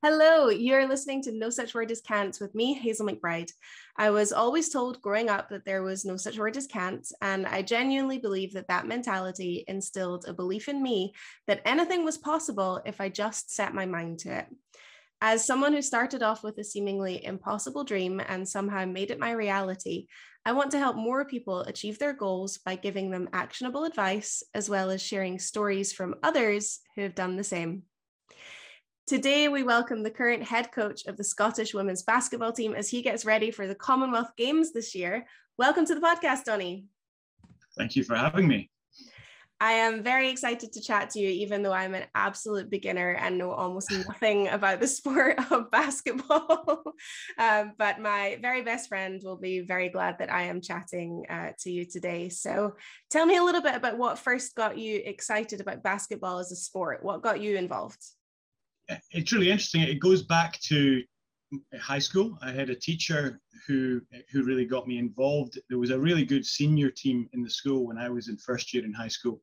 Hello, you're listening to No Such Word as Can't with me, Hazel McBride. I was always told growing up that there was no such word as can't, and I genuinely believe that that mentality instilled a belief in me that anything was possible if I just set my mind to it. As someone who started off with a seemingly impossible dream and somehow made it my reality, I want to help more people achieve their goals by giving them actionable advice, as well as sharing stories from others who have done the same. Today, we welcome the current head coach of the Scottish women's basketball team as he gets ready for the Commonwealth Games this year. Welcome to the podcast, Donnie. Thank you for having me. I am very excited to chat to you, even though I'm an absolute beginner and know almost nothing about the sport of basketball. um, but my very best friend will be very glad that I am chatting uh, to you today. So, tell me a little bit about what first got you excited about basketball as a sport. What got you involved? It's really interesting. It goes back to high school. I had a teacher who who really got me involved. There was a really good senior team in the school when I was in first year in high school,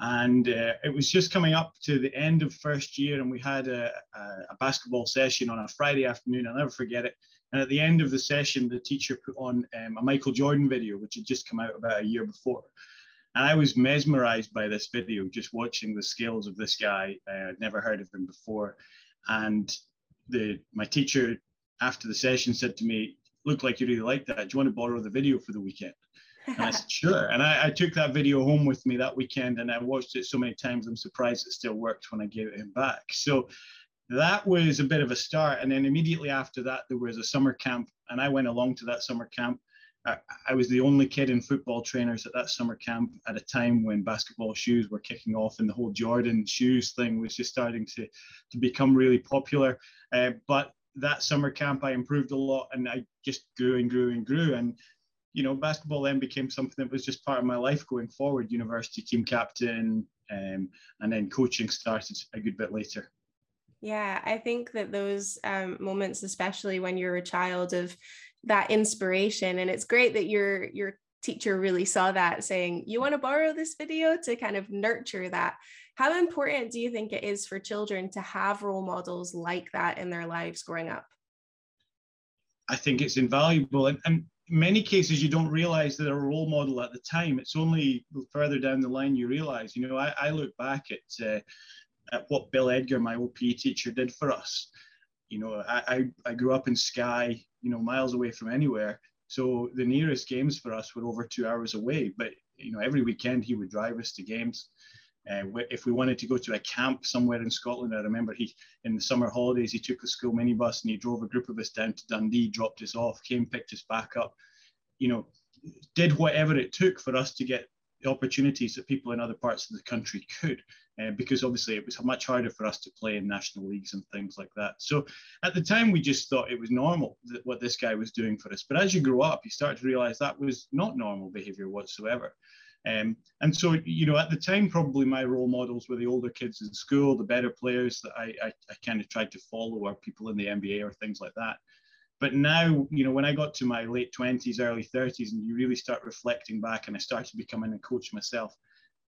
and uh, it was just coming up to the end of first year, and we had a, a, a basketball session on a Friday afternoon. I'll never forget it. And at the end of the session, the teacher put on um, a Michael Jordan video, which had just come out about a year before. And I was mesmerized by this video, just watching the skills of this guy. Uh, I'd never heard of him before. And the my teacher after the session said to me, look like you really like that. Do you want to borrow the video for the weekend? And I said, sure. And I, I, took that video home with me that weekend and I watched it so many times. I'm surprised it still worked when I gave it him back. So that was a bit of a start. And then immediately after that, there was a summer camp and I went along to that summer camp I, was the only kid in football trainers at that summer camp at a time when basketball shoes were kicking off and the whole Jordan shoes thing was just starting to, to become really popular. Uh, but that summer camp, I improved a lot and I just grew and grew and grew. And, you know, basketball then became something that was just part of my life going forward, university team captain, um, and then coaching started a good bit later. Yeah, I think that those um, moments, especially when you're a child of that inspiration and it's great that your your teacher really saw that saying you want to borrow this video to kind of nurture that. How important do you think it is for children to have role models like that in their lives growing up? I think it's invaluable and, and many cases you don't realize that a role model at the time. It's only further down the line you realize you know i, I look back at uh, at what bill edgar my op teacher did for us you know I, I, I grew up in skye you know miles away from anywhere. So the nearest games for us were over two hours away. But you know every weekend he would drive us to games. Uh, if we wanted to go to a camp somewhere in Scotland, I remember he in the summer holidays he took the school minibus and he drove a group of us down to Dundee, dropped us off, came, picked us back up. You know, did whatever it took for us to get opportunities that people in other parts of the country could, uh, because obviously it was much harder for us to play in national leagues and things like that. So at the time, we just thought it was normal that what this guy was doing for us. But as you grow up, you start to realize that was not normal behavior whatsoever. Um, and so, you know, at the time, probably my role models were the older kids in school, the better players that I, I, I kind of tried to follow, are people in the NBA or things like that. But now, you know, when I got to my late 20s, early 30s, and you really start reflecting back, and I started becoming a coach myself,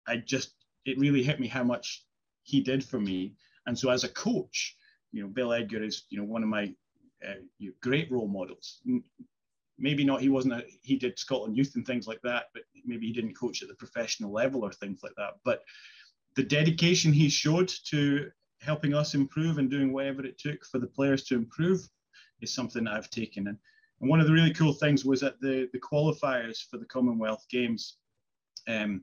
I just, it really hit me how much he did for me. And so, as a coach, you know, Bill Edgar is, you know, one of my uh, great role models. Maybe not, he wasn't, a, he did Scotland youth and things like that, but maybe he didn't coach at the professional level or things like that. But the dedication he showed to helping us improve and doing whatever it took for the players to improve is something that I've taken. And, and one of the really cool things was at the, the qualifiers for the Commonwealth Games, um,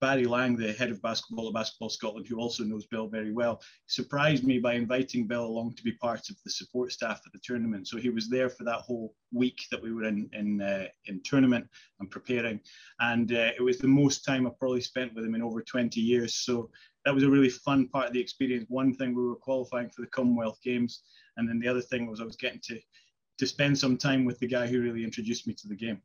Barry Lang, the head of basketball at Basketball Scotland, who also knows Bill very well, surprised me by inviting Bill along to be part of the support staff at the tournament. So he was there for that whole week that we were in in uh, in tournament and preparing, and uh, it was the most time I've probably spent with him in over 20 years. So that was a really fun part of the experience. One thing we were qualifying for the Commonwealth Games, and then the other thing was I was getting to to spend some time with the guy who really introduced me to the game.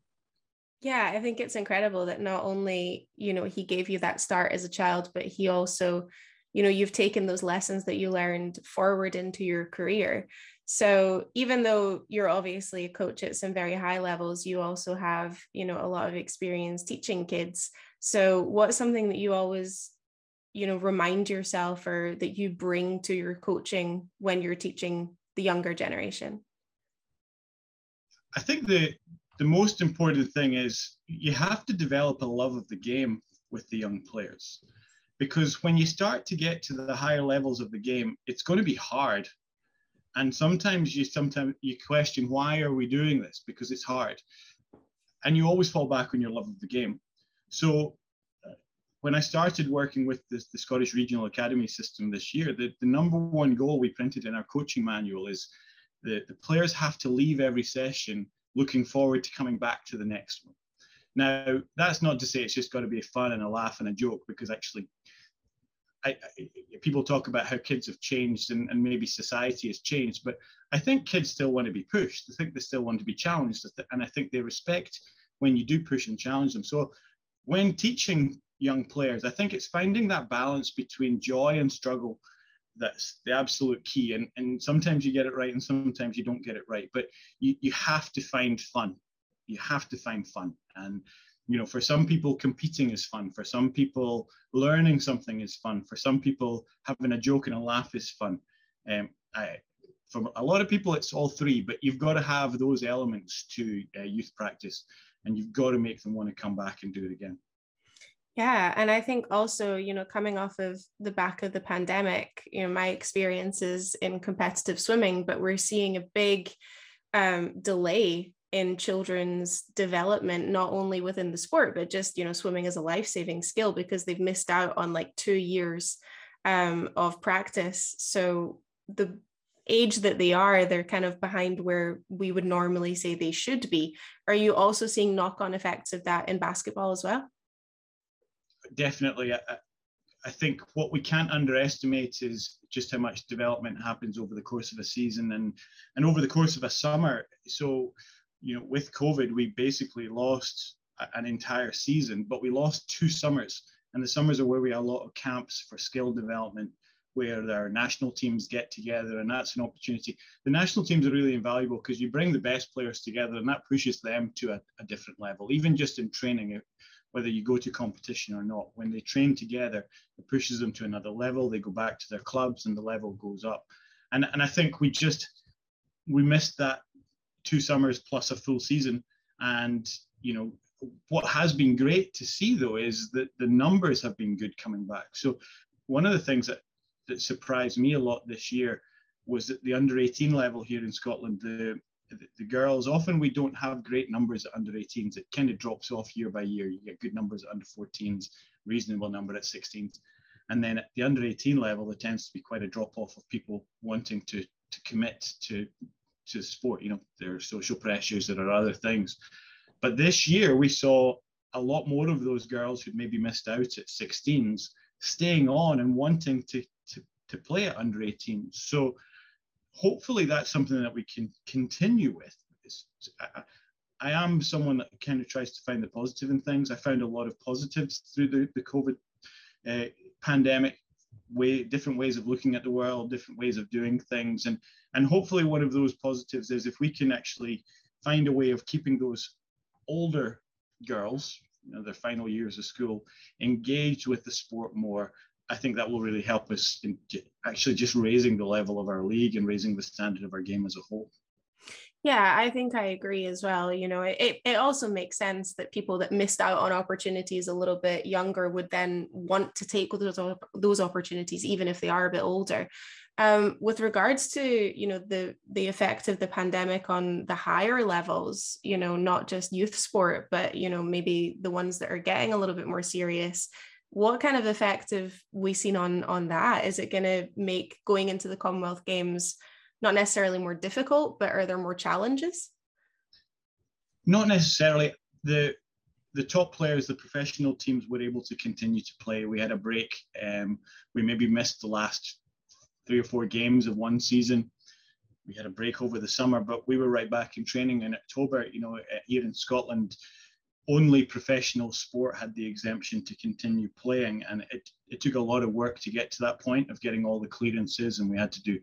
Yeah, I think it's incredible that not only, you know, he gave you that start as a child, but he also, you know, you've taken those lessons that you learned forward into your career. So even though you're obviously a coach at some very high levels, you also have, you know, a lot of experience teaching kids. So what's something that you always you know remind yourself or that you bring to your coaching when you're teaching the younger generation? I think the the most important thing is you have to develop a love of the game with the young players. Because when you start to get to the higher levels of the game it's going to be hard. And sometimes you sometimes you question why are we doing this? Because it's hard. And you always fall back on your love of the game. So when I started working with this, the Scottish Regional Academy system this year, the, the number one goal we printed in our coaching manual is the, the players have to leave every session looking forward to coming back to the next one. Now, that's not to say it's just got to be fun and a laugh and a joke, because actually, I, I, people talk about how kids have changed and, and maybe society has changed, but I think kids still want to be pushed. I think they still want to be challenged, and I think they respect when you do push and challenge them. So, when teaching young players. I think it's finding that balance between joy and struggle that's the absolute key. And, and sometimes you get it right and sometimes you don't get it right. But you, you have to find fun. You have to find fun. And you know, for some people, competing is fun. For some people, learning something is fun. For some people, having a joke and a laugh is fun. Um, I, for a lot of people, it's all three, but you've got to have those elements to uh, youth practice, and you've got to make them want to come back and do it again. Yeah. And I think also, you know, coming off of the back of the pandemic, you know, my experiences in competitive swimming, but we're seeing a big um, delay in children's development, not only within the sport, but just, you know, swimming as a life saving skill because they've missed out on like two years um, of practice. So the age that they are, they're kind of behind where we would normally say they should be. Are you also seeing knock on effects of that in basketball as well? Definitely, I, I think what we can't underestimate is just how much development happens over the course of a season and and over the course of a summer. So, you know, with COVID, we basically lost an entire season, but we lost two summers, and the summers are where we have a lot of camps for skill development where our national teams get together, and that's an opportunity. The national teams are really invaluable because you bring the best players together, and that pushes them to a, a different level. Even just in training, whether you go to competition or not. When they train together, it pushes them to another level. They go back to their clubs and the level goes up. And, and I think we just, we missed that two summers plus a full season. And, you know, what has been great to see though is that the numbers have been good coming back. So one of the things that, that surprised me a lot this year was that the under 18 level here in Scotland, the the, girls, often we don't have great numbers at under 18s. It kind of drops off year by year. You get good numbers at under 14s, reasonable number at 16s. And then at the under 18 level, there tends to be quite a drop off of people wanting to, to commit to, to sport. You know, there are social pressures, there are other things. But this year, we saw a lot more of those girls who'd maybe missed out at 16s staying on and wanting to, to, to play at under 18s. So hopefully that's something that we can continue with. I, I, am someone that kind of tries to find the positive in things. I found a lot of positives through the, the COVID uh, pandemic, way different ways of looking at the world, different ways of doing things, and and hopefully one of those positives is if we can actually find a way of keeping those older girls, you know, their final years of school, engaged with the sport more I think that will really help us in actually just raising the level of our league and raising the standard of our game as a whole. Yeah, I think I agree as well. You know, it, it also makes sense that people that missed out on opportunities a little bit younger would then want to take those, those opportunities, even if they are a bit older. Um, with regards to you know the the effect of the pandemic on the higher levels, you know, not just youth sport, but you know maybe the ones that are getting a little bit more serious what kind of effect have we seen on on that? Is it going to make going into the commonwealth games not necessarily more difficult but are there more challenges? Not necessarily. The the top players the professional teams were able to continue to play. We had a break. Um, we maybe missed the last three or four games of one season. We had a break over the summer but we were right back in training in october you know here in scotland only professional sport had the exemption to continue playing. And it, it took a lot of work to get to that point of getting all the clearances. And we had to do,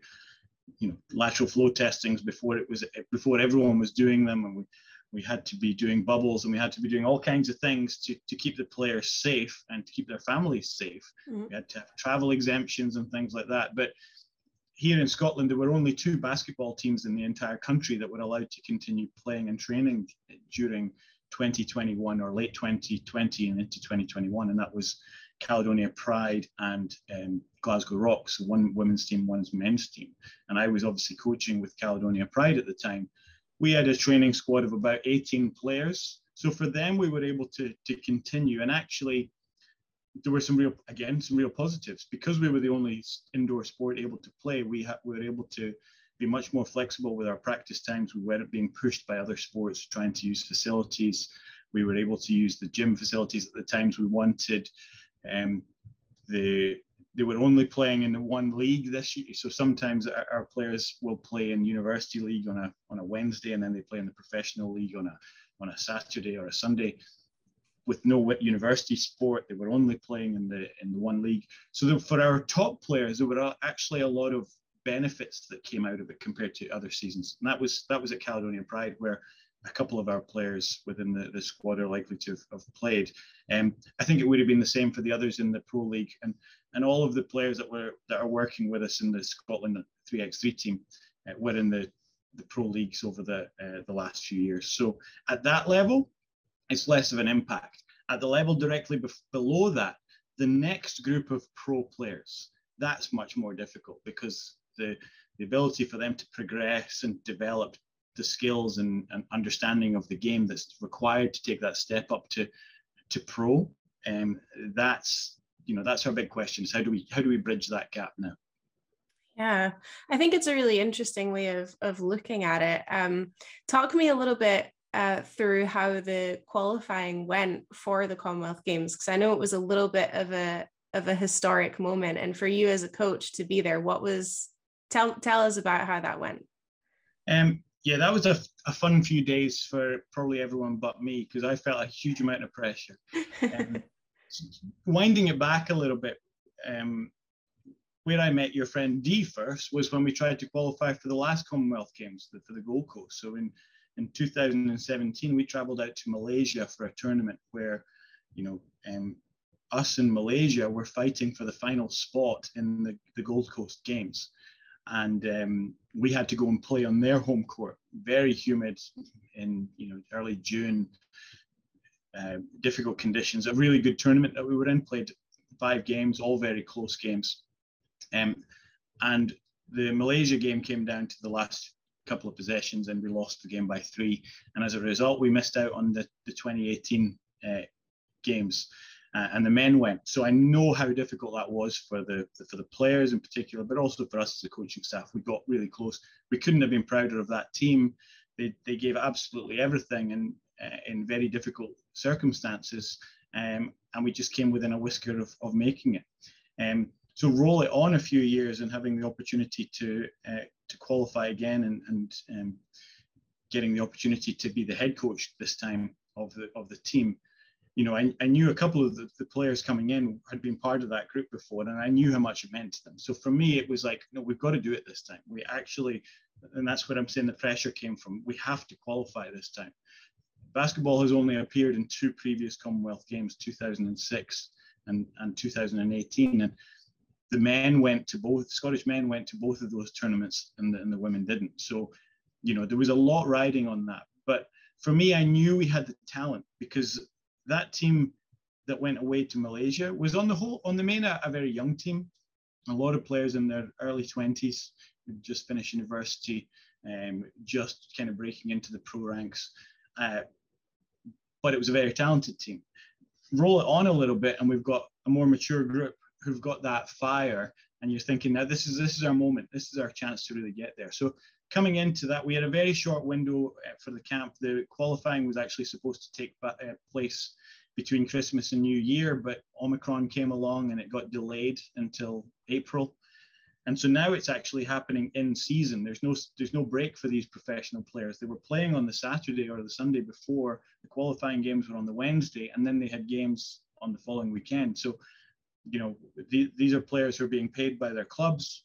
you know, lateral flow testings before it was before everyone was doing them. And we, we had to be doing bubbles and we had to be doing all kinds of things to, to keep the players safe and to keep their families safe. Mm-hmm. We had to have travel exemptions and things like that. But here in Scotland, there were only two basketball teams in the entire country that were allowed to continue playing and training during 2021 or late 2020 and into 2021, and that was Caledonia Pride and um, Glasgow Rocks, one women's team, one's men's team. And I was obviously coaching with Caledonia Pride at the time. We had a training squad of about 18 players. So for them, we were able to, to continue. And actually, there were some real, again, some real positives. Because we were the only indoor sport able to play, we, ha- we were able to be much more flexible with our practice times. We weren't being pushed by other sports trying to use facilities. We were able to use the gym facilities at the times we wanted. Um, the they were only playing in the one league this year, so sometimes our, our, players will play in university league on a on a Wednesday, and then they play in the professional league on a on a Saturday or a Sunday. With no university sport, they were only playing in the in the one league. So for our top players, there were actually a lot of benefits that came out of it compared to other seasons, and that was that was at Caledonian Pride where a couple of our players within the, the squad are likely to have, have played. Um, I think it would have been the same for the others in the Pro League and and all of the players that were that are working with us in the Scotland 3x3 team uh, were in the, the Pro Leagues over the uh, the last few years. So at that level, it's less of an impact. At the level directly below that, the next group of pro players, that's much more difficult because the the ability for them to progress and develop the skills and, and understanding of the game that's required to take that step up to to pro. Um, that's you know that's our big question: is how do we how do we bridge that gap now? Yeah, I think it's a really interesting way of of looking at it. Um, talk me a little bit uh, through how the qualifying went for the Commonwealth Games because I know it was a little bit of a of a historic moment, and for you as a coach to be there, what was tell tell us about how that went. Um, yeah, that was a, a fun few days for probably everyone but me because I felt a huge amount of pressure. Um, winding it back a little bit, um, where I met your friend Dee first was when we tried to qualify for the last Commonwealth Games for the Gold Coast. So in in 2017, we travelled out to Malaysia for a tournament where, you know, um, us in Malaysia were fighting for the final spot in the, the Gold Coast Games and um, we had to go and play on their home court. Very humid in you know early June, uh, difficult conditions. A really good tournament that we were in. Played five games, all very close games, um, and the Malaysia game came down to the last couple of possessions, and we lost the game by three. And as a result, we missed out on the the 2018 uh, games uh, and the men went. So I know how difficult that was for the for the players in particular, but also for us as a coaching staff. We got really close. We couldn't have been prouder of that team. They they gave absolutely everything and uh, in very difficult circumstances, um, and we just came within a whisker of, of making it. Um, so roll it on a few years and having the opportunity to uh, to qualify again and and um, getting the opportunity to be the head coach this time of the of the team you know, I, I knew a couple of the, the, players coming in had been part of that group before, and I knew how much it meant to them. So for me, it was like, no, we've got to do it this time. We actually, and that's where I'm saying the pressure came from. We have to qualify this time. Basketball has only appeared in two previous Commonwealth Games, 2006 and, and 2018. And the men went to both, Scottish men went to both of those tournaments, and the, and the women didn't. So, you know, there was a lot riding on that. But for me, I knew we had the talent because that team that went away to Malaysia was on the whole, on the main, a, a very young team. A lot of players in their early 20s, just finished university, um, just kind of breaking into the pro ranks. Uh, but it was a very talented team. Roll it on a little bit, and we've got a more mature group who've got that fire. And you're thinking, now this is this is our moment. This is our chance to really get there. So coming into that, we had a very short window uh, for the camp. The qualifying was actually supposed to take uh, place between Christmas and New Year, but Omicron came along and it got delayed until April. And so now it's actually happening in season. There's no there's no break for these professional players. They were playing on the Saturday or the Sunday before. The qualifying games were on the Wednesday, and then they had games on the following weekend. So, you know, the, these are players who are being paid by their clubs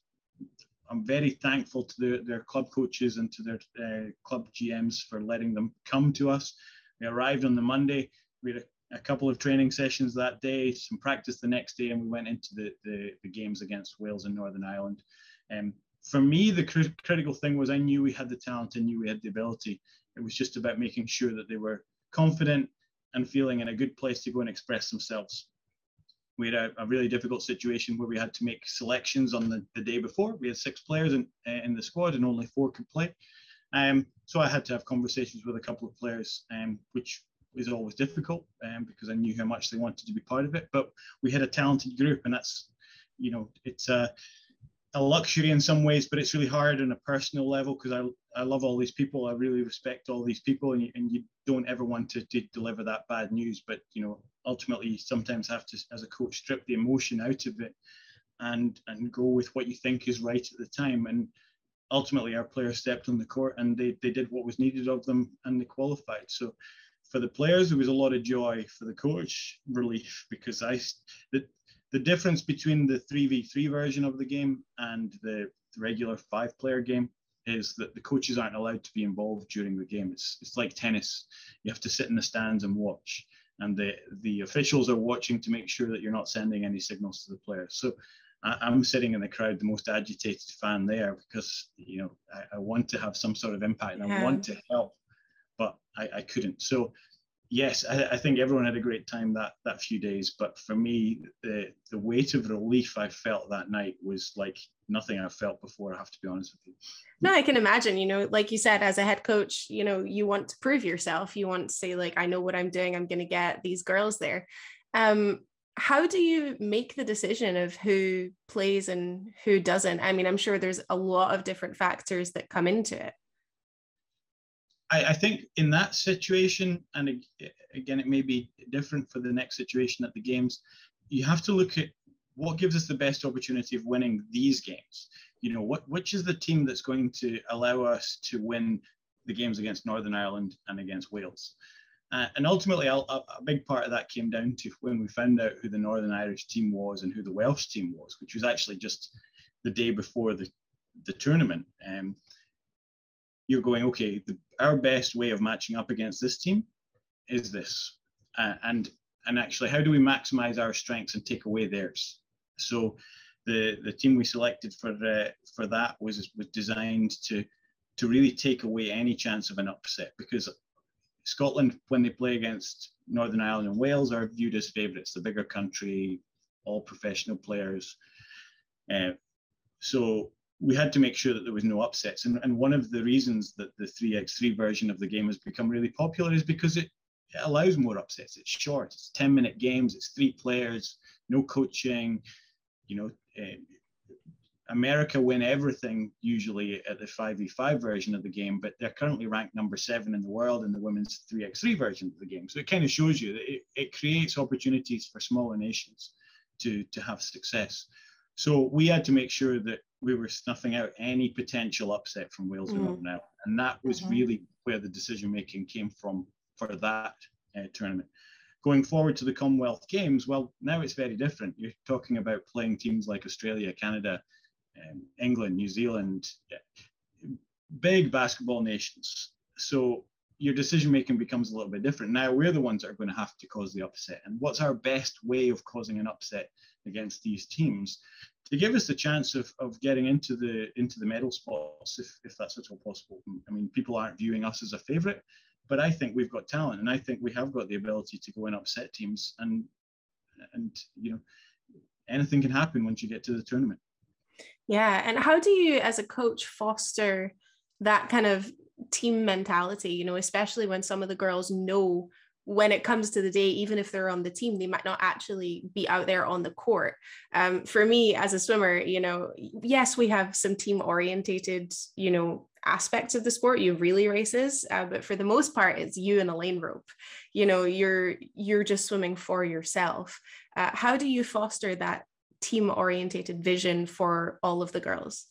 I'm very thankful to the, their club coaches and to their uh, club GMs for letting them come to us. We arrived on the Monday. We had a, a, couple of training sessions that day, some practice the next day, and we went into the, the, the games against Wales and Northern Ireland. Um, for me, the cr- critical thing was I knew we had the talent, I knew we had the ability. It was just about making sure that they were confident and feeling in a good place to go and express themselves. We had a, a really difficult situation where we had to make selections on the, the day before. We had six players in, in the squad and only four could play. Um, so I had to have conversations with a couple of players, um, which is always difficult um, because I knew how much they wanted to be part of it. But we had a talented group, and that's, you know, it's a, a luxury in some ways, but it's really hard on a personal level because I, I love all these people. I really respect all these people, and you, and you don't ever want to, to deliver that bad news. But you know, ultimately, you sometimes have to, as a coach, strip the emotion out of it, and and go with what you think is right at the time. And ultimately, our players stepped on the court and they they did what was needed of them, and they qualified. So. For the players, there was a lot of joy. For the coach, relief because I, the, the difference between the 3v3 version of the game and the, regular five player game is that the coaches aren't allowed to be involved during the game. It's, it's like tennis. You have to sit in the stands and watch. And the, the officials are watching to make sure that you're not sending any signals to the players. So I, am sitting in the crowd, the most agitated fan there, because you know I, I want to have some sort of impact and yeah. I want to help, but I, I couldn't. So yes, I, I, think everyone had a great time that that few days. But for me, the the weight of relief I felt that night was like nothing I've felt before. I have to be honest with you. No, I can imagine. You know, like you said, as a head coach, you know, you want to prove yourself. You want to say like, I know what I'm doing. I'm going to get these girls there. Um, how do you make the decision of who plays and who doesn't? I mean, I'm sure there's a lot of different factors that come into it. I, I, think in that situation, and again, it may be different for the next situation at the games, you have to look at what gives us the best opportunity of winning these games. You know, what which is the team that's going to allow us to win the games against Northern Ireland and against Wales. Uh, and ultimately, a, a, big part of that came down to when we found out who the Northern Irish team was and who the Welsh team was, which was actually just the day before the, the tournament. Um, you're going, okay, the, our best way of matching up against this team is this, uh, and and actually, how do we maximize our strengths and take away theirs? So, the the team we selected for uh, for that was was designed to to really take away any chance of an upset because Scotland, when they play against Northern Ireland and Wales, are viewed as favourites, the bigger country, all professional players. Uh, so we had to make sure that there was no upsets. And, and one of the reasons that the 3x3 version of the game has become really popular is because it, it allows more upsets. It's short, it's 10 minute games, it's three players, no coaching. You know, uh, America win everything usually at the 5v5 version of the game, but they're currently ranked number seven in the world in the women's 3x3 version of the game. So it kind of shows you that it, it creates opportunities for smaller nations to, to have success. So we had to make sure that we were snuffing out any potential upset from Wales mm. and now, and that was mm-hmm. really where the decision making came from for that uh, tournament. Going forward to the Commonwealth Games, well, now it's very different. You're talking about playing teams like Australia, Canada, um, England, New Zealand, big basketball nations. So your decision making becomes a little bit different. Now we're the ones that are going to have to cause the upset. And what's our best way of causing an upset against these teams? To give us the chance of, of getting into the into the medal spots if, if that's at all possible. I mean, people aren't viewing us as a favourite, but I think we've got talent, and I think we have got the ability to go and upset teams, and and you know, anything can happen once you get to the tournament. Yeah, and how do you, as a coach, foster that kind of team mentality? You know, especially when some of the girls know when it comes to the day, even if they're on the team, they might not actually be out there on the court. Um, for me as a swimmer, you know, yes, we have some team orientated, you know, aspects of the sport. You have relay races, uh, but for the most part, it's you and a lane rope. You know, you're you're just swimming for yourself. Uh, how do you foster that team orientated vision for all of the girls?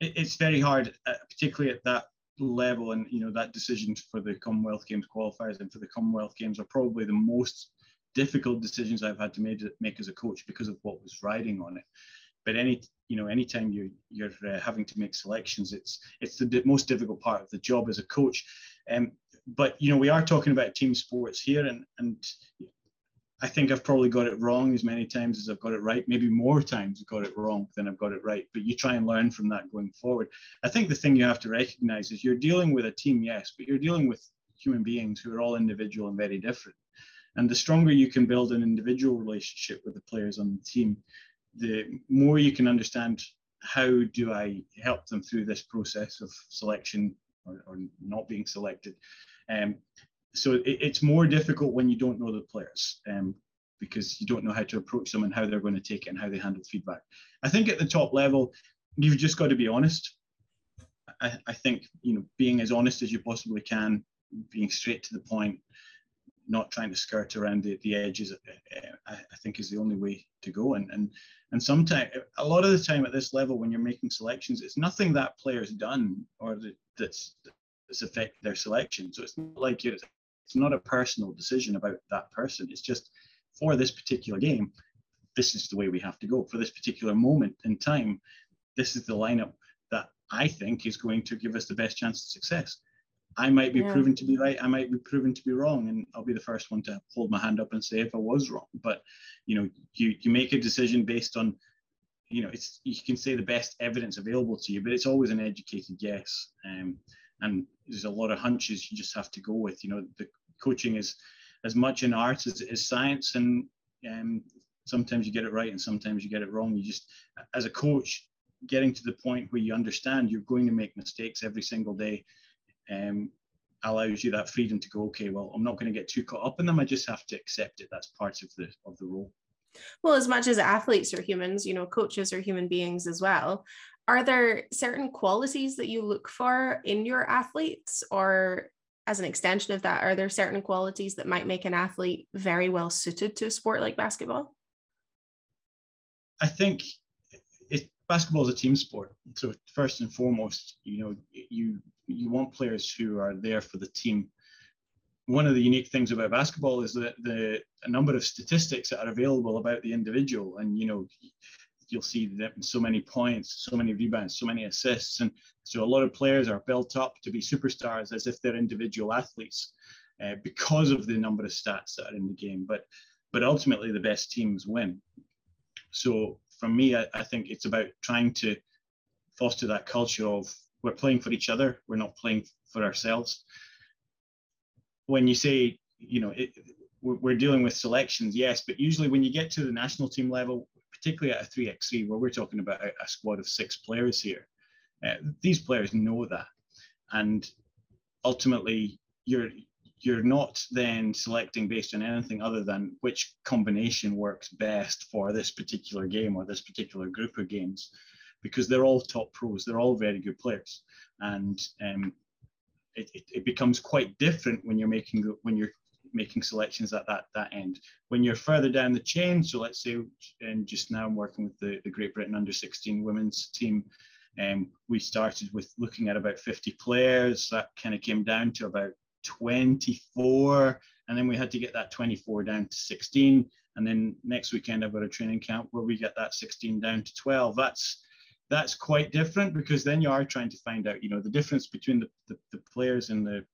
It's very hard, uh, particularly at that level and you know that decision for the Commonwealth Games qualifiers and for the Commonwealth Games are probably the most difficult decisions I've had to make, make as a coach because of what was riding on it. But any you know, anytime you you're uh, having to make selections, it's it's the most difficult part of the job as a coach. Um, but you know, we are talking about team sports here, and and I think I've probably got it wrong as many times as I've got it right. Maybe more times I've got it wrong than I've got it right. But you try and learn from that going forward. I think the thing you have to recognize is you're dealing with a team, yes, but you're dealing with human beings who are all individual and very different. And the stronger you can build an individual relationship with the players on the team, the more you can understand how do I help them through this process of selection or, or not being selected. Um, so it, it's more difficult when you don't know the players um, because you don't know how to approach them and how they're going to take it and how they handle feedback. I think at the top level, you've just got to be honest. I, I think you know being as honest as you possibly can, being straight to the point, not trying to skirt around the, the edges, uh, I, I think is the only way to go. And and and sometimes, a lot of the time at this level, when you're making selections, it's nothing that player's done or that, that's that's affected their selection. So it's not like it's it's not a personal decision about that person. It's just for this particular game, this is the way we have to go. For this particular moment in time, this is the lineup that I think is going to give us the best chance of success. I might be yeah. proven to be right. I might be proven to be wrong, and I'll be the first one to hold my hand up and say if I was wrong. But you know, you you make a decision based on, you know, it's you can say the best evidence available to you, but it's always an educated guess. Um, and there's a lot of hunches you just have to go with. You know, the coaching is as much an art as it is science, and um, sometimes you get it right and sometimes you get it wrong. You just, as a coach, getting to the point where you understand you're going to make mistakes every single day um, allows you that freedom to go, okay, well, I'm not going to get too caught up in them. I just have to accept it. That's part of the of the role. Well, as much as athletes are humans, you know, coaches are human beings as well. Are there certain qualities that you look for in your athletes, or as an extension of that, are there certain qualities that might make an athlete very well suited to a sport like basketball? I think it, basketball is a team sport. So first and foremost, you know, you you want players who are there for the team. One of the unique things about basketball is that the a number of statistics that are available about the individual, and you know, you'll see that so many points, so many rebounds, so many assists, and so a lot of players are built up to be superstars as if they're individual athletes uh, because of the number of stats that are in the game. But but ultimately, the best teams win. So for me, I, I think it's about trying to foster that culture of we're playing for each other. We're not playing for ourselves. When you say, you know, it, we're dealing with selections, yes, but usually when you get to the national team level, particularly at a 3x3, where we're talking about a, a squad of six players here, uh, these players know that. And ultimately, you're you're not then selecting based on anything other than which combination works best for this particular game or this particular group of games because they're all top pros. They're all very good players, and um, it, it, it, becomes quite different when you're making when you're making selections at that that end. When you're further down the chain, so let's say, and just now I'm working with the, the Great Britain under 16 women's team. Um, we started with looking at about 50 players. That kind of came down to about 24, and then we had to get that 24 down to 16. And then next weekend I've got a training camp where we get that 16 down to 12. That's that's quite different because then you are trying to find out, you know, the difference between the, the, the players in the, the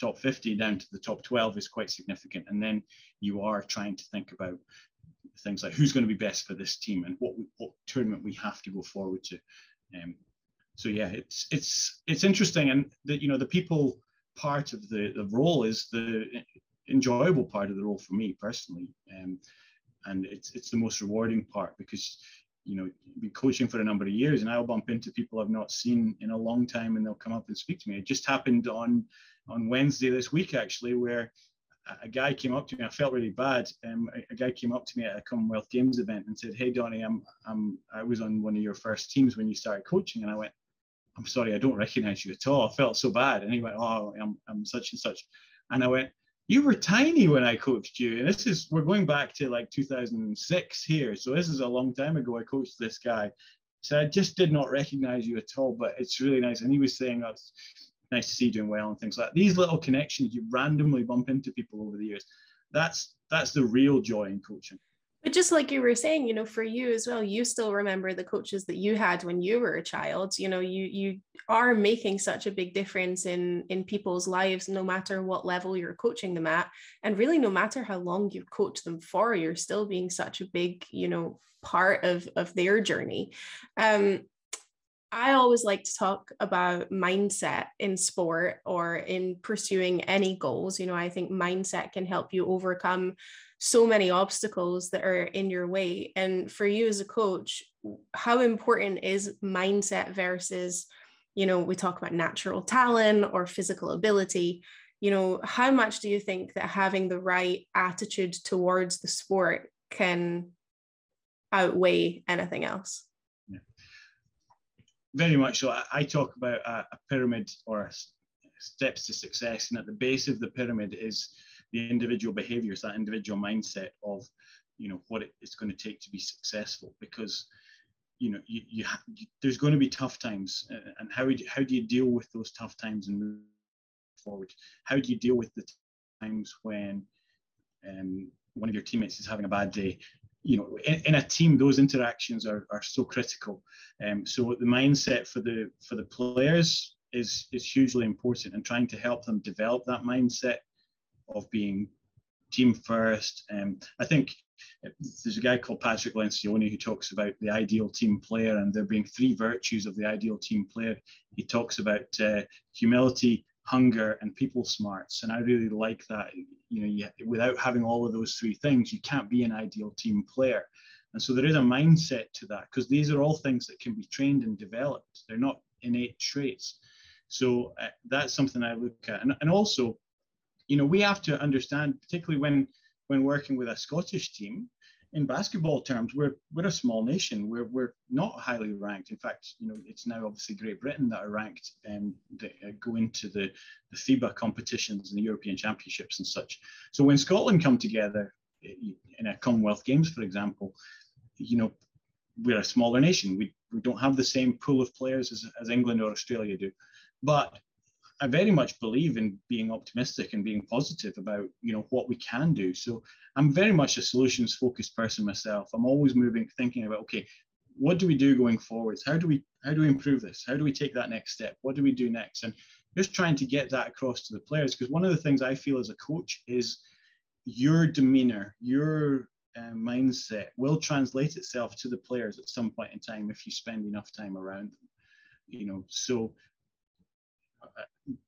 top 50 down to the top 12 is quite significant. And then you are trying to think about things like who's going to be best for this team and what, what tournament we have to go forward to. Um, so yeah, it's it's it's interesting, and that you know the people part of the the role is the enjoyable part of the role for me personally, um, and it's it's the most rewarding part because you know, be coaching for a number of years, and I'll bump into people I've not seen in a long time, and they'll come up and speak to me. It just happened on on Wednesday this week, actually, where a guy came up to me. I felt really bad. Um, a, guy came up to me at a Commonwealth Games event and said, "Hey, Donnie, I'm I'm I was on one of your first teams when you started coaching," and I went, "I'm sorry, I don't recognise you at all. I felt so bad." And he went, "Oh, I'm I'm such and such," and I went, you were tiny when I coached you. And this is, we're going back to like 2006 here. So this is a long time ago. I coached this guy. So I just did not recognize you at all, but it's really nice. And he was saying, it's nice to see you doing well and things like that. These little connections you randomly bump into people over the years. That's, that's the real joy in coaching. But just like you were saying, you know, for you as well, you still remember the coaches that you had when you were a child. You know, you you are making such a big difference in in people's lives, no matter what level you're coaching them at, and really no matter how long you've coached them for, you're still being such a big, you know, part of of their journey. Um, I always like to talk about mindset in sport or in pursuing any goals. You know, I think mindset can help you overcome so many obstacles that are in your way. And for you as a coach, how important is mindset versus, you know, we talk about natural talent or physical ability. You know, how much do you think that having the right attitude towards the sport can outweigh anything else? Very much so. I, I talk about a, a pyramid or steps to success, and at the base of the pyramid is the individual behaviors, that individual mindset of, you know, what it's going to take to be successful. Because, you know, you, you, you there's going to be tough times, uh, and how do, how do you deal with those tough times and move forward? How do you deal with the times when um, one of your teammates is having a bad day? You know, in, in, a team, those interactions are, are so critical. Um, so the mindset for the for the players is is hugely important, and trying to help them develop that mindset of being team first. Um, I think there's a guy called Patrick Lencioni who talks about the ideal team player and there being three virtues of the ideal team player. He talks about uh, humility, hunger, and people smarts, and I really like that. You know, you, without having all of those three things, you can't be an ideal team player. And so there is a mindset to that because these are all things that can be trained and developed. They're not innate traits. So uh, that's something I look at, and, and also you know, we have to understand, particularly when when working with a Scottish team, in basketball terms, we're we're a small nation. We're we're not highly ranked. In fact, you know, it's now obviously Great Britain that are ranked and um, uh, go into the, the FIBA competitions and the European Championships and such. So when Scotland come together in a Commonwealth Games, for example, you know, we're a smaller nation. We we don't have the same pool of players as, as England or Australia do, but I very much believe in being optimistic and being positive about you know what we can do. So I'm very much a solutions focused person myself. I'm always moving, thinking about okay, what do we do going forwards? How do we how do we improve this? How do we take that next step? What do we do next? And just trying to get that across to the players because one of the things I feel as a coach is your demeanor, your uh, mindset will translate itself to the players at some point in time if you spend enough time around them. You know, so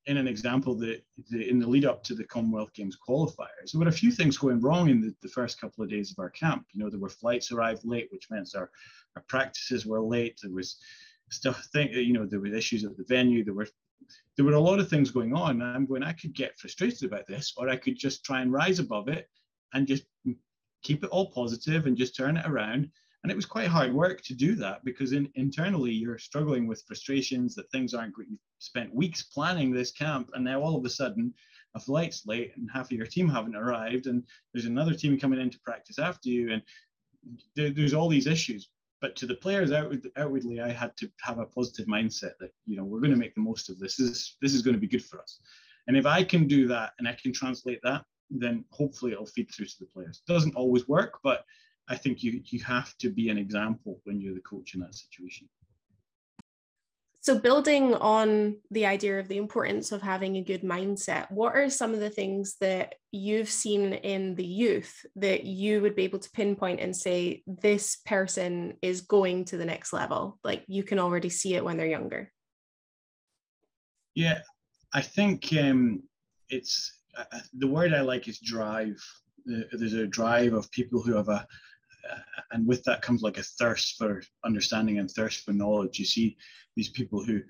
in an example, the, the, in the lead up to the Commonwealth Games qualifiers, there were a few things going wrong in the, the first couple of days of our camp. You know, there were flights arrived late, which meant our, our practices were late. There was stuff, think, you know, there were issues at the venue. There were there were a lot of things going on. And I'm going, I could get frustrated about this, or I could just try and rise above it and just keep it all positive and just turn it around and it was quite hard work to do that because in, internally you're struggling with frustrations that things aren't good. You've spent weeks planning this camp, and now all of a sudden a flight's late and half of your team haven't arrived, and there's another team coming in to practice after you, and there, there's all these issues. But to the players outward, outwardly, I had to have a positive mindset that you know we're going to make the most of this. This is this is going to be good for us. And if I can do that and I can translate that, then hopefully it'll feed through to the players. Doesn't always work, but I think you you have to be an example when you're the coach in that situation. So, building on the idea of the importance of having a good mindset, what are some of the things that you've seen in the youth that you would be able to pinpoint and say, this person is going to the next level? Like you can already see it when they're younger. Yeah, I think um, it's uh, the word I like is drive. There's a drive of people who have a, and with that comes like a thirst for understanding and thirst for knowledge. You see these people who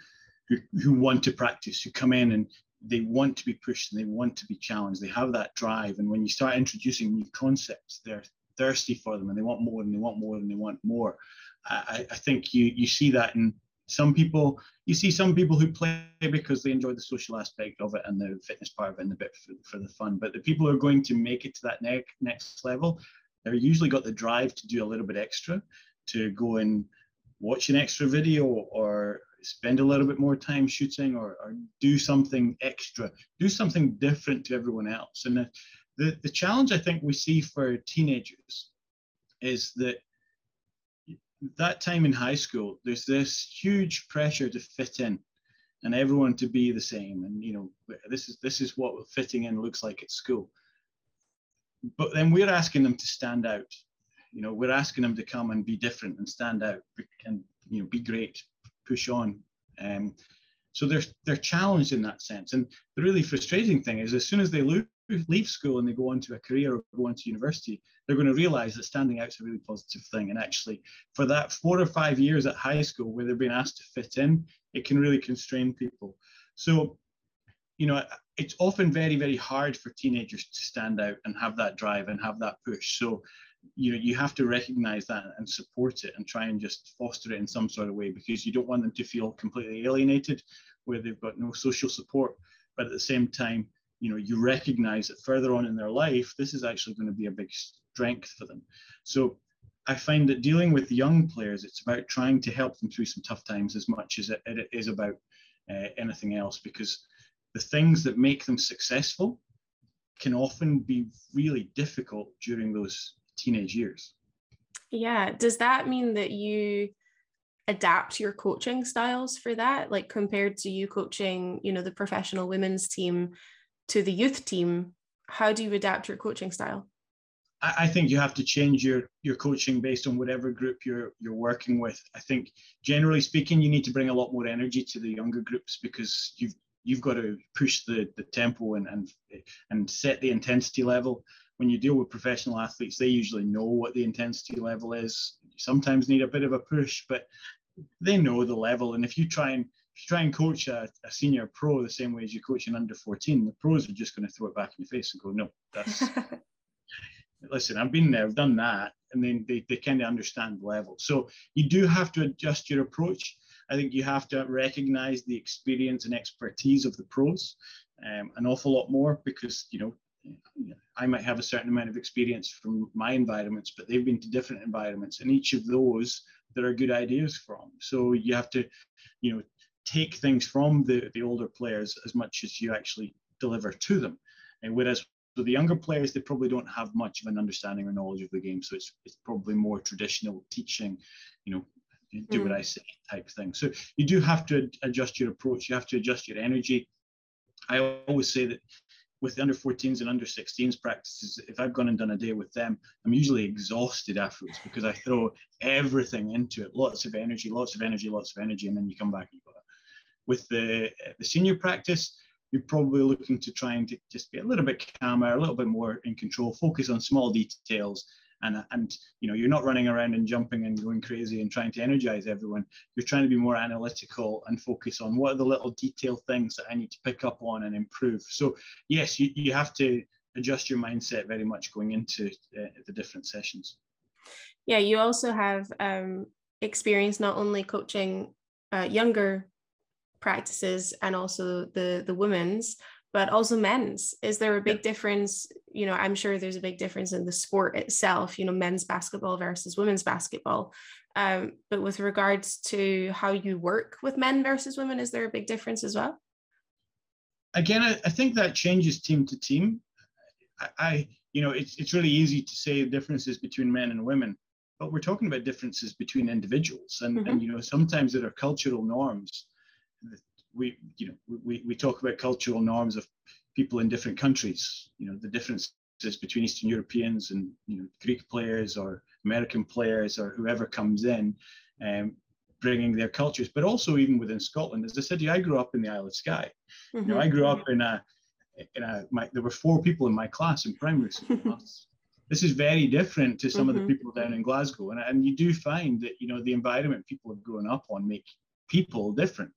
who, who want to practice, who come in and they want to be pushed and they want to be challenged. They have that drive, and when you start introducing new concepts, they're thirsty for them and they want more and they want more and they want more. I, I think you you see that in some people. You see some people who play because they enjoy the social aspect of it and the fitness part of it and a bit for, for the fun. But the people who are going to make it to that ne- next level they're usually got the drive to do a little bit extra, to go and watch an extra video or spend a little bit more time shooting or, or do something extra, do something different to everyone else. And the, the, the challenge I think we see for teenagers is that that time in high school, there's this huge pressure to fit in and everyone to be the same. And you know, this is this is what fitting in looks like at school. But then we're asking them to stand out. You know, we're asking them to come and be different and stand out and you know be great, push on. Um, so they're they're challenged in that sense. And the really frustrating thing is, as soon as they lose leave school and they go on to a career or go on to university, they're going to realize that standing out is a really positive thing. And actually, for that four or five years at high school where they're being asked to fit in, it can really constrain people. So, you know, it's often very, very hard for teenagers to stand out and have that drive and have that push. So, you know, you have to recognize that and support it and try and just foster it in some sort of way because you don't want them to feel completely alienated where they've got no social support. But at the same time, you know you recognize that further on in their life this is actually going to be a big strength for them so i find that dealing with young players it's about trying to help them through some tough times as much as it, it is about uh, anything else because the things that make them successful can often be really difficult during those teenage years yeah does that mean that you adapt your coaching styles for that like compared to you coaching you know the professional women's team to the youth team, how do you adapt your coaching style? I think you have to change your your coaching based on whatever group you're you're working with. I think generally speaking, you need to bring a lot more energy to the younger groups because you've you've got to push the the tempo and and and set the intensity level. When you deal with professional athletes, they usually know what the intensity level is. You sometimes need a bit of a push, but they know the level. And if you try and if you try and coach a, a, senior pro the same way as you coach an under 14, the pros are just going to throw it back in your face and go, no, that's. listen, I've been there, I've done that. And then they, they kind of understand the level. So you do have to adjust your approach. I think you have to recognize the experience and expertise of the pros um, an awful lot more because, you know, I might have a certain amount of experience from my environments, but they've been to different environments, and each of those there are good ideas from. So you have to, you know, take things from the, the older players as much as you actually deliver to them. And whereas with the younger players, they probably don't have much of an understanding or knowledge of the game. So it's, it's probably more traditional teaching, you know, do mm. what I say type thing. So you do have to adjust your approach. You have to adjust your energy. I always say that with the under 14s and under 16s practices, if I've gone and done a day with them, I'm usually exhausted afterwards because I throw everything into it, lots of energy, lots of energy, lots of energy, and then you come back and you've got with the, the senior practice, you're probably looking to try and just be a little bit calmer, a little bit more in control, focus on small details. And, and you know you're not running around and jumping and going crazy and trying to energize everyone. You're trying to be more analytical and focus on what are the little detail things that i need to pick up on and improve. So yes you, you have to adjust your mindset very much going into uh, the different sessions. Yeah you also have um, experience not only coaching uh, younger practices and also the the women's but also men's. Is there a big yeah. difference? You know i'm sure there's a big difference in the sport itself you know men's basketball versus women's basketball. Um, but with regards to how you work with men versus women is there a big difference as well? Again i, I think that changes team to team. I, I you know it's, it's really easy to say differences between men and women but we're talking about differences between individuals and, mm-hmm. and you know sometimes there are cultural norms we you know we, we talk about cultural norms of people in different countries you know the differences between eastern europeans and you know greek players or american players or whoever comes in um, bringing their cultures but also even within scotland as i said i grew up in the isle of skye mm-hmm. you know i grew up in a in a my, there were four people in my class in primary school this is very different to some mm-hmm. of the mm-hmm. people down in glasgow and, and you do find that you know the environment people have grown up on make people different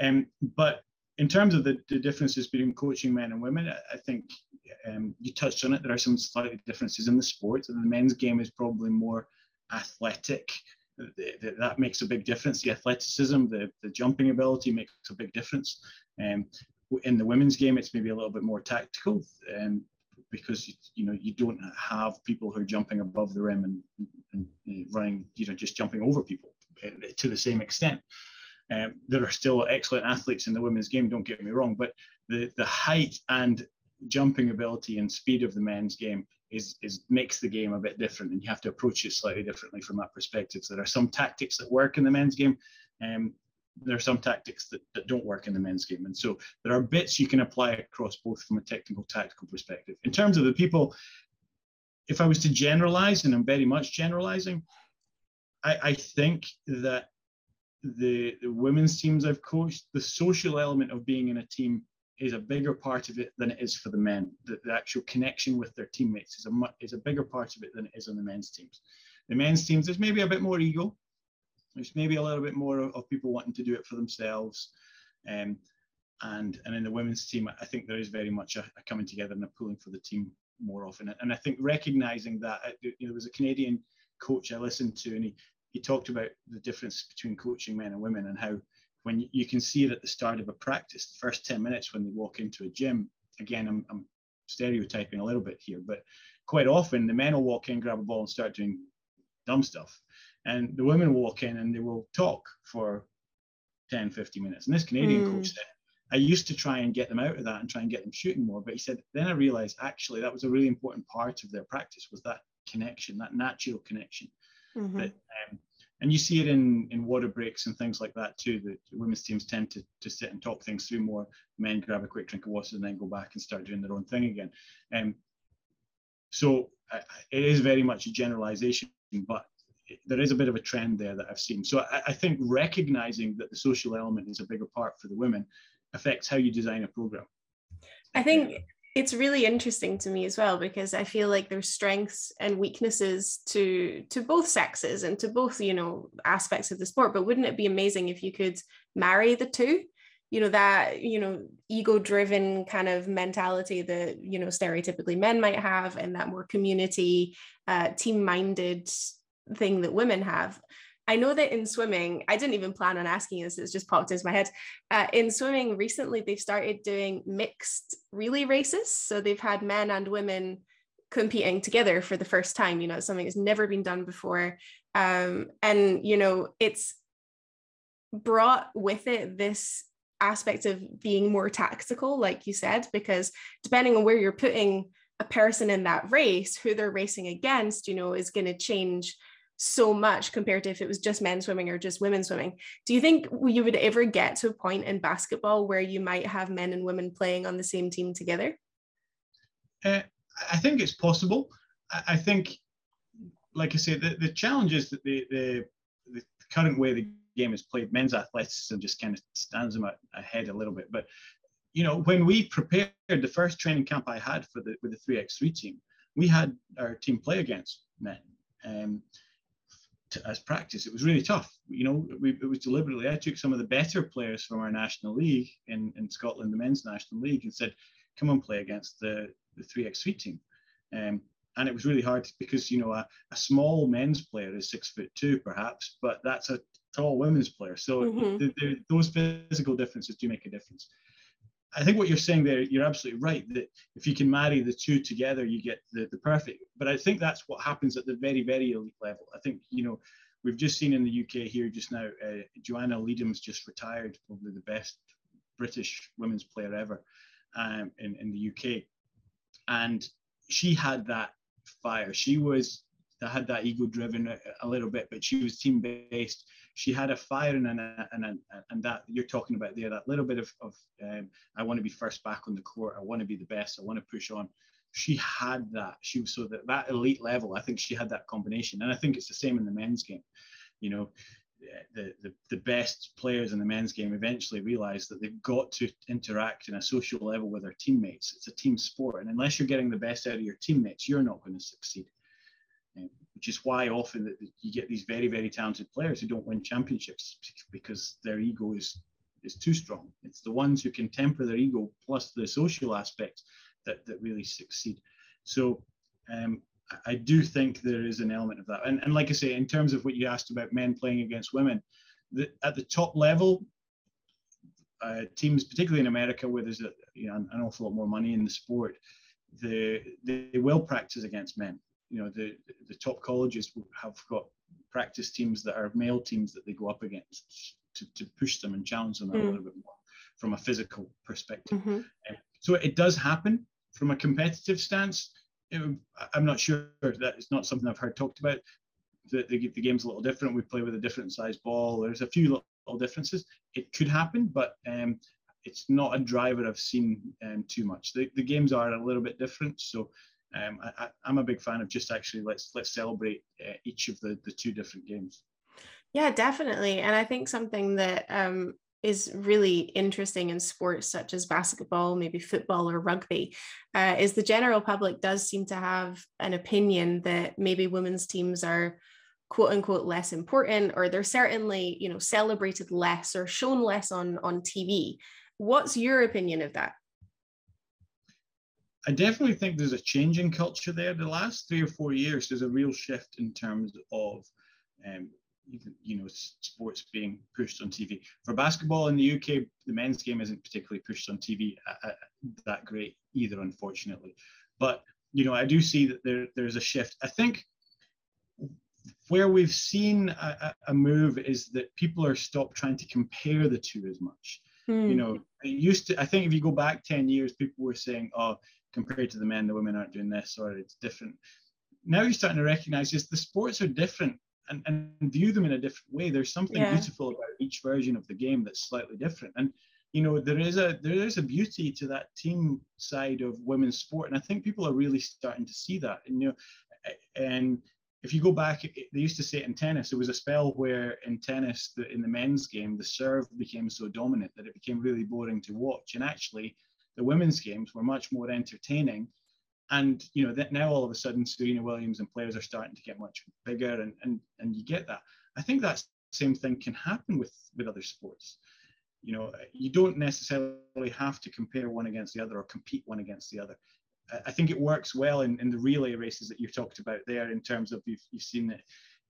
um, but in terms of the, the, differences between coaching men and women, I, I think um, you touched on it. There are some slight differences in the sport. The men's game is probably more athletic. That makes a big difference. The athleticism, the, the jumping ability makes a big difference. Um, in the women's game, it's maybe a little bit more tactical um, because you know you don't have people who are jumping above the rim and, and, and running, you know, just jumping over people uh, to the same extent. Um, there are still excellent athletes in the women's game, don't get me wrong, but the, the height and jumping ability and speed of the men's game is is makes the game a bit different, and you have to approach it slightly differently from that perspective. So there are some tactics that work in the men's game, um, there are some tactics that, that don't work in the men's game, and so there are bits you can apply across both from a technical tactical perspective. In terms of the people, if I was to generalize, and I'm very much generalizing, I, I think that the, the women's teams I've coached, the social element of being in a team is a bigger part of it than it is for the men. The, the actual connection with their teammates is a much, is a bigger part of it than it is on the men's teams. The men's teams, there's maybe a bit more ego. There's maybe a little bit more of, of people wanting to do it for themselves. Um, and and in the women's team, I think there is very much a, a coming together and a pulling for the team more often. And I think recognizing that, you know, there was a Canadian coach I listened to, and he he talked about the difference between coaching men and women and how when you can see it at the start of a practice, the first 10 minutes when they walk into a gym, again, I'm, I'm stereotyping a little bit here, but quite often the men will walk in, grab a ball, and start doing dumb stuff. And the women walk in and they will talk for 10, 50 minutes. And this Canadian mm. coach said, I used to try and get them out of that and try and get them shooting more. But he said, then I realized actually that was a really important part of their practice was that connection, that natural connection. Mm-hmm. That um, and you see it in in water breaks and things like that too. The women's teams tend to to sit and talk things through more. Men grab a quick drink of water and then go back and start doing their own thing again. Um, so uh, it is very much a generalization, but there is a bit of a trend there that I've seen. So I, I think recognizing that the social element is a bigger part for the women affects how you design a program. I think it's really interesting to me as well because I feel like there's strengths and weaknesses to to both sexes and to both you know aspects of the sport. But wouldn't it be amazing if you could marry the two? You know that you know ego driven kind of mentality that you know stereotypically men might have, and that more community uh, team minded thing that women have. I know that in swimming, I didn't even plan on asking this, it's just popped into my head. Uh, in swimming, recently they've started doing mixed relay races. So they've had men and women competing together for the first time. You know, something that's never been done before. Um, and, you know, it's brought with it this aspect of being more tactical, like you said, because depending on where you're putting a person in that race, who they're racing against, you know, is going to change so much compared to if it was just men swimming or just women swimming. Do you think you would ever get to a point in basketball where you might have men and women playing on the same team together? Uh, I think it's possible. I, think, like I said, the, the challenge is that the, the, the current way the game is played, men's athleticism just kind of stands them ahead a little bit. But you know, when we prepared the first training camp I had for the with the 3x3 team, we had our team play against men. Um, to, as practice. It was really tough. You know, we, it was deliberately. I took some of the better players from our national league in, in Scotland, the men's national league, and said, "Come and play against the the three x three team." Um, and it was really hard because you know a, a small men's player is six foot two perhaps, but that's a tall women's player. So mm-hmm. the, the, those physical differences do make a difference. I think what you're saying there, you're absolutely right. That if you can marry the two together, you get the, the perfect. But I think that's what happens at the very, very elite level. I think, you know, we've just seen in the UK here just now, uh, Johannah Leedham's just retired, probably the best British women's player ever um, in, in the UK. And she had that fire. She was had that ego driven a, a, little bit, but she was team based she had a fire and and and, and that you're talking about there, that little bit of, of um, I want to be first back on the court. I want to be the best. I want to push on. She had that. She was so that that elite level. I think she had that combination, and I think it's the same in the men's game. You know, the, the, the best players in the men's game eventually realize that they've got to interact in a social level with their teammates. It's a team sport. And unless you're getting the best out of your teammates, you're not going to succeed which is why often that you get these very, very talented players who don't win championships because their ego is is too strong. It's the ones who can temper their ego plus the social aspects that that really succeed. So um, I do think there is an element of that. And, and like I say, in terms of what you asked about men playing against women, the, at the top level, uh, teams, particularly in America, where there's a, you know, an awful lot more money in the sport, the, they will practice against men you know the the top colleges have got practice teams that are male teams that they go up against to, to push them and challenge them mm. a little bit more from a physical perspective. Mm-hmm. Um, so it does happen from a competitive stance. it, I'm not sure that it's not something I've heard talked about. The, the, the, game's a little different. We play with a different size ball. There's a few little, little differences. It could happen, but um, it's not a driver I've seen um, too much. The, the games are a little bit different, so um, I, am a big fan of just actually let's let's celebrate uh, each of the the two different games. Yeah, definitely, and I think something that um, is really interesting in sports such as basketball, maybe football or rugby, uh, is the general public does seem to have an opinion that maybe women's teams are quote unquote less important or they're certainly you know celebrated less or shown less on on TV. What's your opinion of that? I definitely think there's a change in culture there. The last three or four years, there's a real shift in terms of um, you know sports being pushed on TV. For basketball in the UK, the men's game isn't particularly pushed on TV uh, uh, that great either, unfortunately. But you know, I do see that there there's a shift. I think where we've seen a, a move is that people are stopped trying to compare the two as much. Mm. You know, it used to. I think if you go back ten years, people were saying, "Oh, compared to the men, the women aren't doing this, or it's different." Now you're starting to recognize just the sports are different and, and view them in a different way. There's something yeah. beautiful about each version of the game that's slightly different. And you know, there is a there is a beauty to that team side of women's sport, and I think people are really starting to see that. And you know, and if you go back, they used to say in tennis. There was a spell where in tennis, the, in the men's game, the serve became so dominant that it became really boring to watch. And actually, the women's games were much more entertaining and you know that now all of a sudden Serena Williams and players are starting to get much bigger and and and you get that. I think that same thing can happen with with other sports. You know, you don't necessarily have to compare one against the other or compete one against the other. I think it works well in, in the relay races that you've talked about there in terms of you've, you've seen that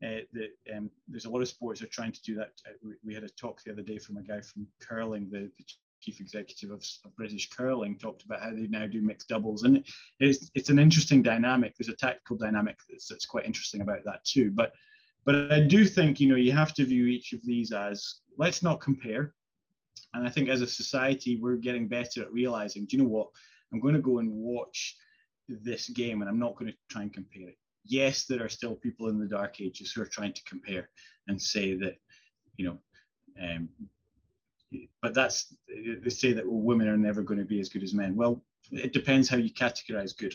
uh, um, there's a lot of sports are trying to do that. Uh, we, we, had a talk the other day from a guy from curling, the, the chief executive of, of, British Curling, talked about how they now do mixed doubles, and it's it's an interesting dynamic. There's a tactical dynamic that's, that's quite interesting about that too. But but I do think you know you have to view each of these as let's not compare. And I think as a society we're getting better at realizing. Do you know what? I'm going to go and watch this game, and I'm not going to try and compare it. Yes, there are still people in the dark ages who are trying to compare and say that you know um, but that's they say that well, women are never going to be as good as men. Well, it depends how you categorize good.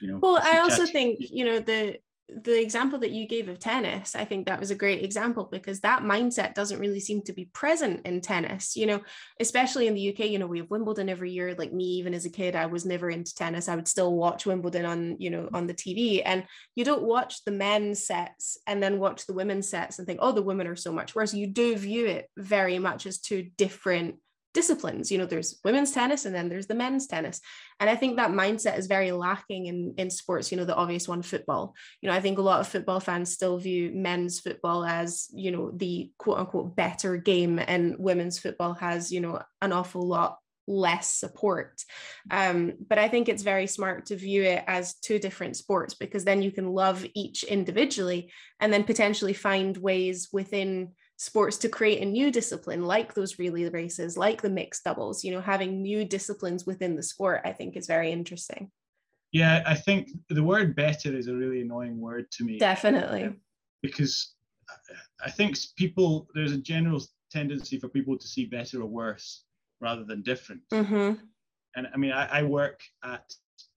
You know. Well, I also think you know the the example that you gave of tennis, I think that was a great example because that mindset doesn't really seem to be present in tennis, you know, especially in the UK. You know, we have Wimbledon every year. Like me, even as a kid, I was never into tennis. I would still watch Wimbledon on, you know, on the TV. And you don't watch the men's sets and then watch the women's sets and think, oh, the women are so much. Whereas you do view it very much as two different disciplines you know there's women's tennis and then there's the men's tennis. And i think that mindset is very lacking in in sports you know the obvious one football. You know i think a lot of football fans still view men's football as you know the quote unquote better game and women's football has you know an awful lot less support. Um, but i think it's very smart to view it as two different sports because then you can love each individually and then potentially find ways within sports to create a new discipline like those relay races like the mixed doubles you know having new disciplines within the sport i think is very interesting. Yeah i think the word better is a really annoying word to me. Definitely. Because i think people there's a general tendency for people to see better or worse rather than different. Mm-hmm. and i mean i, I work at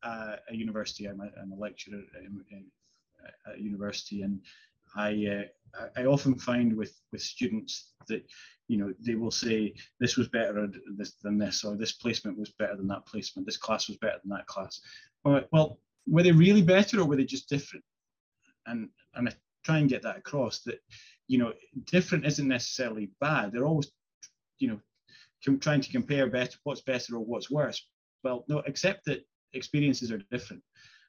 uh, a university. I'm a, I'm a lecturer in, in, at a university and I, uh, I often find with, with students that, you know, they will say this was better than this, or this placement was better than that placement, this class was better than that class. Well, well were they really better or were they just different? And, and I try and get that across that, you know, different isn't necessarily bad. They're always, you know, trying to compare better, what's better or what's worse. Well, no, accept that experiences are different.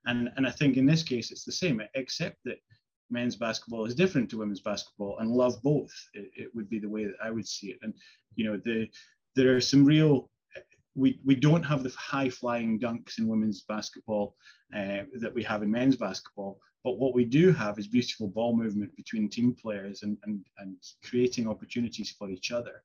And, and I think in this case, it's the same, except that men's basketball is different to women's basketball and love both. It, it, would be the way that I would see it. And you know, the there are some real. We, we don't have the high flying dunks in women's basketball uh, that we have in men's basketball, but what we do have is beautiful ball movement between team players and, and, and creating opportunities for each other.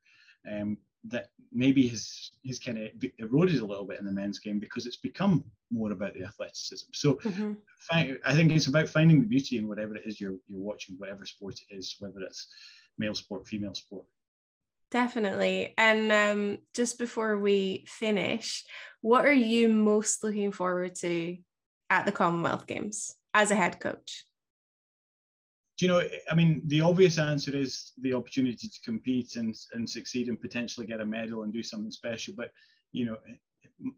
Um, that maybe has has kind of eroded a little bit in the men's game because it's become more about the athleticism. So mm-hmm. I think it's about finding the beauty in whatever it is you're you're watching, whatever sport it is, whether it's male sport, female sport. Definitely. And um, just before we finish, what are you most looking forward to at the Commonwealth Games as a head coach? Do you know, I mean, the obvious answer is the opportunity to compete and, and succeed and potentially get a medal and do something special. But, you know,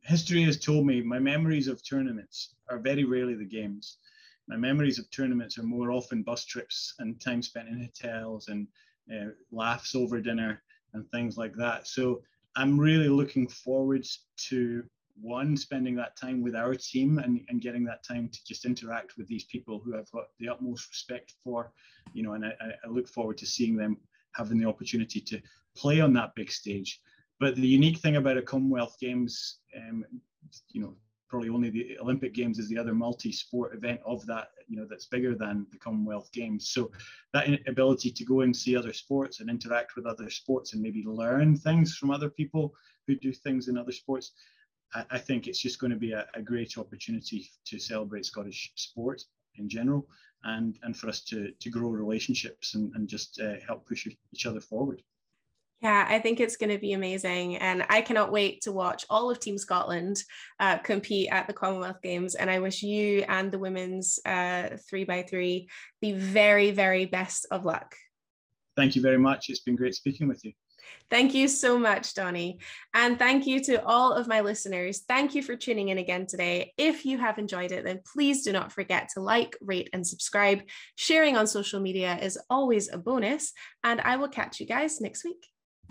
history has told me my memories of tournaments are very rarely the games. My memories of tournaments are more often bus trips and time spent in hotels and uh, laughs over dinner and things like that. So I'm really looking forward to one spending that time with our team and, and getting that time to just interact with these people who I've got the utmost respect for, you know, and I, I look forward to seeing them having the opportunity to play on that big stage. But the unique thing about a Commonwealth Games, um, you know, probably only the Olympic Games is the other multi-sport event of that, you know, that's bigger than the Commonwealth Games. So that ability to go and see other sports and interact with other sports and maybe learn things from other people who do things in other sports, I, I think it's just going to be a, a, great opportunity to celebrate Scottish sport in general and and for us to to grow relationships and, and just uh, help push each other forward. Yeah, I think it's going to be amazing. And I cannot wait to watch all of Team Scotland uh, compete at the Commonwealth Games. And I wish you and the women's uh, three by three the very, very best of luck. Thank you very much. It's been great speaking with you. Thank you so much, Donnie. And thank you to all of my listeners. Thank you for tuning in again today. If you have enjoyed it, then please do not forget to like, rate, and subscribe. Sharing on social media is always a bonus. And I will catch you guys next week.